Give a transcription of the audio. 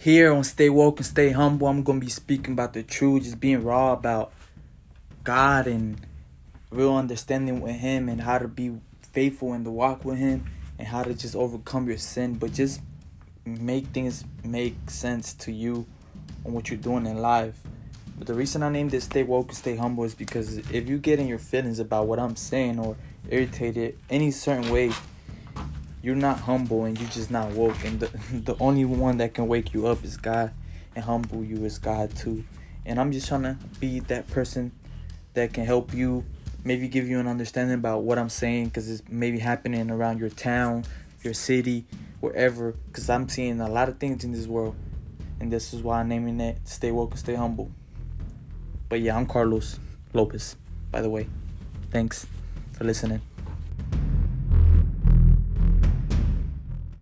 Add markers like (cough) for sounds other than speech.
Here on Stay Woke and Stay Humble, I'm gonna be speaking about the truth, just being raw about God and real understanding with Him and how to be faithful in the walk with Him and how to just overcome your sin, but just make things make sense to you on what you're doing in life. But the reason I named this Stay Woke and Stay Humble is because if you get in your feelings about what I'm saying or irritated any certain way, you're not humble and you're just not woke. And the, (laughs) the only one that can wake you up is God and humble you is God too. And I'm just trying to be that person that can help you, maybe give you an understanding about what I'm saying because it's maybe happening around your town, your city, wherever. Because I'm seeing a lot of things in this world. And this is why I'm naming it Stay Woke and Stay Humble. But yeah, I'm Carlos Lopez, by the way. Thanks for listening.